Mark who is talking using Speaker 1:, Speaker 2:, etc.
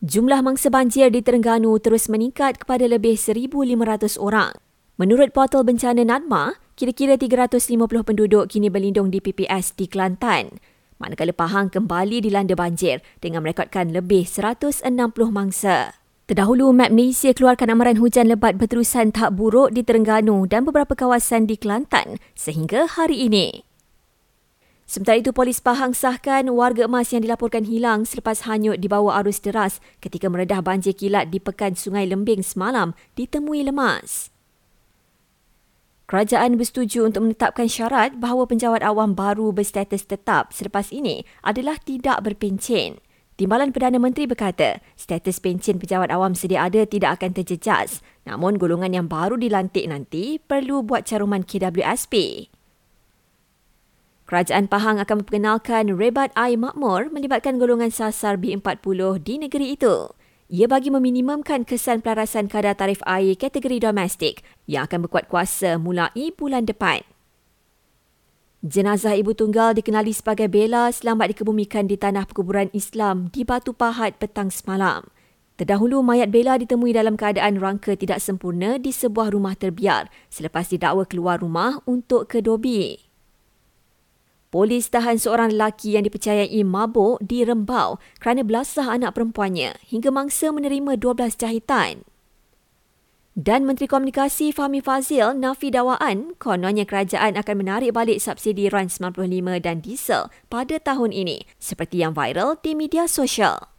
Speaker 1: Jumlah mangsa banjir di Terengganu terus meningkat kepada lebih 1,500 orang. Menurut portal bencana NADMA, kira-kira 350 penduduk kini berlindung di PPS di Kelantan. Manakala Pahang kembali dilanda banjir dengan merekodkan lebih 160 mangsa. Terdahulu, Map Malaysia keluarkan amaran hujan lebat berterusan tak buruk di Terengganu dan beberapa kawasan di Kelantan sehingga hari ini. Sementara itu, polis Pahang sahkan warga emas yang dilaporkan hilang selepas hanyut di bawah arus deras ketika meredah banjir kilat di pekan Sungai Lembing semalam ditemui lemas. Kerajaan bersetuju untuk menetapkan syarat bahawa penjawat awam baru berstatus tetap selepas ini adalah tidak berpencen. Timbalan Perdana Menteri berkata, status pencen pejabat awam sedia ada tidak akan terjejas. Namun golongan yang baru dilantik nanti perlu buat caruman KWSP. Kerajaan Pahang akan memperkenalkan rebat air makmur melibatkan golongan sasar B40 di negeri itu. Ia bagi meminimumkan kesan pelarasan kadar tarif air kategori domestik yang akan berkuat kuasa mulai bulan depan. Jenazah ibu tunggal dikenali sebagai Bella selamat dikebumikan di tanah perkuburan Islam di Batu Pahat petang semalam. Terdahulu, mayat Bella ditemui dalam keadaan rangka tidak sempurna di sebuah rumah terbiar selepas didakwa keluar rumah untuk ke Dobi. Polis tahan seorang lelaki yang dipercayai mabuk di Rembau kerana belasah anak perempuannya hingga mangsa menerima 12 jahitan. Dan Menteri Komunikasi Fahmi Fazil nafi dakwaan kononnya kerajaan akan menarik balik subsidi RAN 95 dan diesel pada tahun ini seperti yang viral di media sosial.